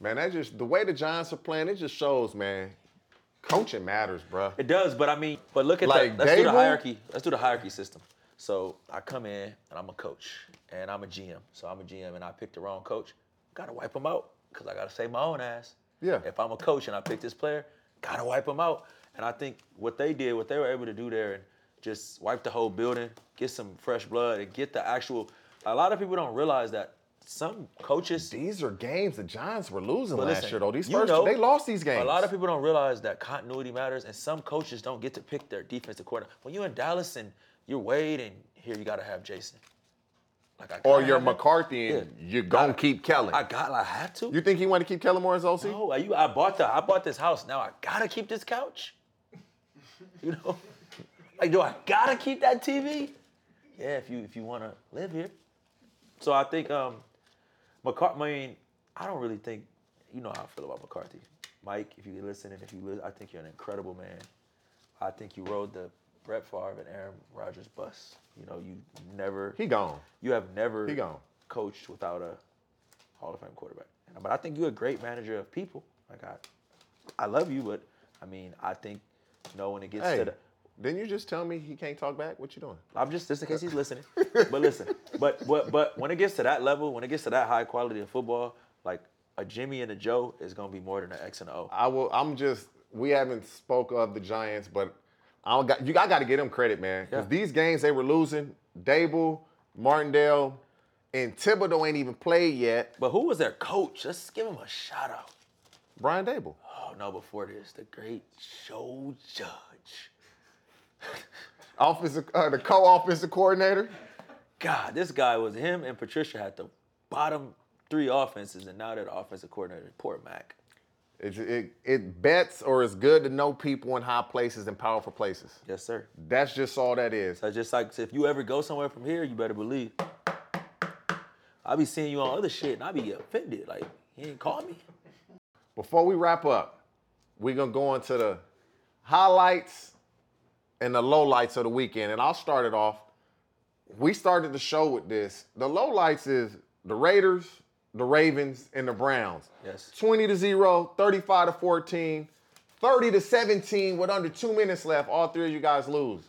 Man, that just the way the Giants are playing, it just shows, man. Coaching matters, bruh. It does, but I mean, but look at Like the, let's do the hierarchy. Let's do the hierarchy system. So I come in and I'm a coach and I'm a GM. So I'm a GM and I picked the wrong coach. Gotta wipe him out because I gotta save my own ass. Yeah. If I'm a coach and I pick this player, gotta wipe him out. And I think what they did, what they were able to do there, and just wipe the whole building, get some fresh blood, and get the actual. A lot of people don't realize that some coaches These are games the Giants were losing last listen, year, though. These first, know, they lost these games. A lot of people don't realize that continuity matters, and some coaches don't get to pick their defensive coordinator. When you're in Dallas and you're Wade, and here you got to have Jason. Like I or you're. McCarthy and Yeah. you're gonna keep Kellen. I got. I had to. you think he want to keep Kellen Moore as OC? no, you, I bought the. I bought this house. Now I gotta keep this couch. [LAUGHS] You know, like do I gotta keep that TV? Yeah, if you if you want to live here. So I think um, McCarthy. I mean, I don't really think you know how I feel about McCarthy. Mike, if you listen and if you listen, I think you're an incredible man. I think you rode the Brett Favre and Aaron Rodgers bus. You know, you never He gone. you have never He gone. coached without a Hall of Fame quarterback. But I think you're a great manager of people. Like I, I love you, but I mean, I think you know when it gets Hey, to the, didn't you just tell me he can't talk back? What you doing? I'm just just in case he's listening. but listen, [LAUGHS] but but but when it gets to that level, when it gets to that high quality of football, like a Jimmy and a Joe is gonna be more than an X and an O. I will. I'm just. We haven't spoke of the Giants, but I don't got you. I got to give them credit, man, because Yeah. these games they were losing. Daboll, Martindale, and Thibodeaux ain't even played yet. But who was their coach? Let's give him a shout out. Brian Daboll. Oh no, before this, the great Joe Judge. [LAUGHS] offensive, uh, the co-offensive coordinator. God, this guy was him and Patricia had the bottom three offenses, and now they're the offensive coordinator. Poor Mac. It, it, it bets or it's good to know people in high places and powerful places. Yes, sir. That's just all that is. So just like if you ever go somewhere from here, you better believe. I be seeing you on other shit, and I be offended. Like he ain't call me. Before we wrap up, we're gonna go into the highlights and the lowlights of the weekend. And I'll start it off. We started the show with this. The lowlights is the Raiders, the Ravens, and the Browns. Yes. 20 to 0, 35 to 14, 30 to 17 with under two minutes left. All three of you guys lose.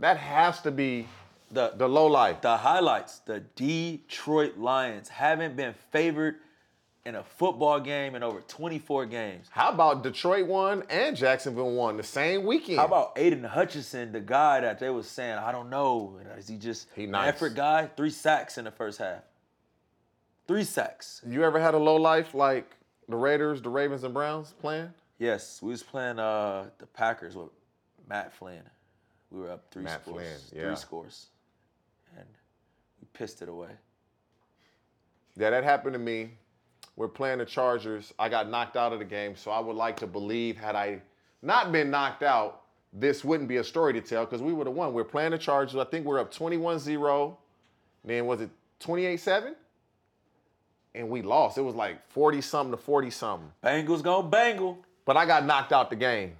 That has to be The the low light. the highlights: the Detroit Lions haven't been favored in a football game in over 24 games. How about Detroit won and Jacksonville won the same weekend? How about Aidan Hutchinson, the guy that they was saying, I don't know, is he just He an nice. effort guy? Three sacks in the first half. Three sacks. you ever had a low life like the Raiders, the Ravens, and Browns playing? Yes, we was playing uh, the Packers with Matt Flynn. We were up three Matt scores. Flynn, yeah. Three scores. And we pissed it away. Yeah, that happened to me. We're playing the Chargers. I got knocked out of the game, so I would like to believe had I not been knocked out, this wouldn't be a story to tell because we would have won. We're playing the Chargers. I think we're up 21-0. Then was it 28-7? And we lost. It was like 40 something to 40 something. Bengals gonna bangle. But I got knocked out the game.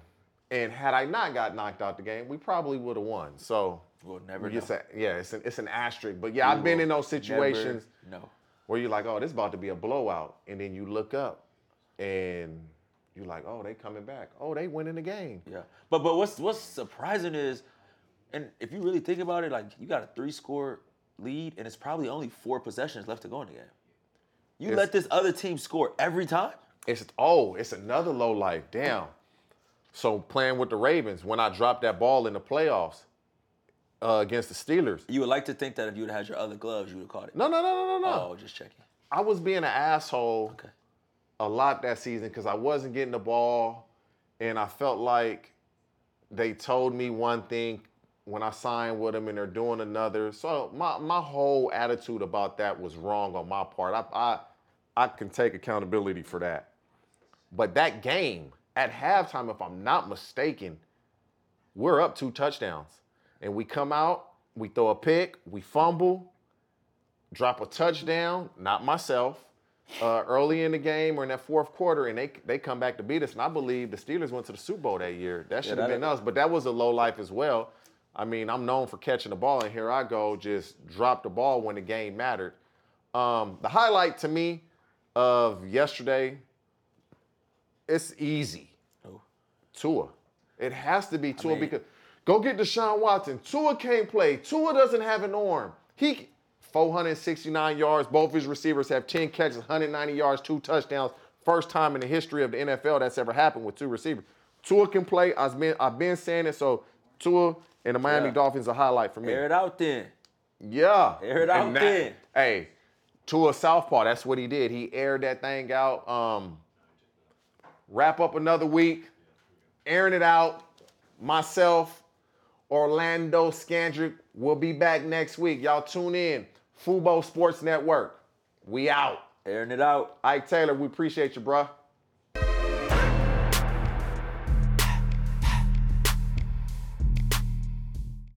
And had I not got knocked out the game, we probably would have won. So We'll never we know. say- yeah, it's an, it's an asterisk. But yeah, I've been in those situations No. Where you're like, oh, this is about to be a blowout. And then you look up and you're like, oh, they coming back. Oh, they winning the game. Yeah. But but what's what's surprising is, and if you really think about it, like you got a three score lead and it's probably only four possessions left to go in the game. You It's- let this other team score every time? It's oh, it's another low life. Damn. So playing with the Ravens, when I dropped that ball in the playoffs uh, against the Steelers. You would like to think that if you would have had your other gloves, you would have caught it. No, no, no, no, no, no. Oh, just checking. I was being an asshole Okay. a lot that season because I wasn't getting the ball, and I felt like they told me one thing when I signed with them, and they're doing another. So my my whole attitude about that was wrong on my part. I I, I can take accountability for that. But that game at halftime, if I'm not mistaken, we're up two touchdowns, and we come out, we throw a pick, we fumble, drop a touchdown, not myself, uh, early in the game or in that fourth quarter, and they they come back to beat us. And I believe the Steelers went to the Super Bowl that year. That should have that- been us, but that was a low life as well. I mean, I'm known for catching the ball, and here I go, just drop the ball when the game mattered. Um, the highlight to me of yesterday, it's easy. Oh. Tua. It has to be Tua mean- because go get Deshaun Watson. Tua can't play. Tua doesn't have an arm. He 469 yards. Both his receivers have 10 catches, 190 yards, two touchdowns. First time in the history of the NFL that's ever happened with two receivers. Tua can play. I've been I've been saying it. So Tua and the Miami Yeah. Dolphins a highlight for me. Air it out then. Yeah. Air it And out then. Hey, to a southpaw, that's what he did. He aired that thing out. Um, wrap up another week, airing it out. Myself, Orlando Scandrick will be back next week. Y'all tune in. Fubo Sports Network. We out. Airing it out. Ike Taylor, we appreciate you, bruh.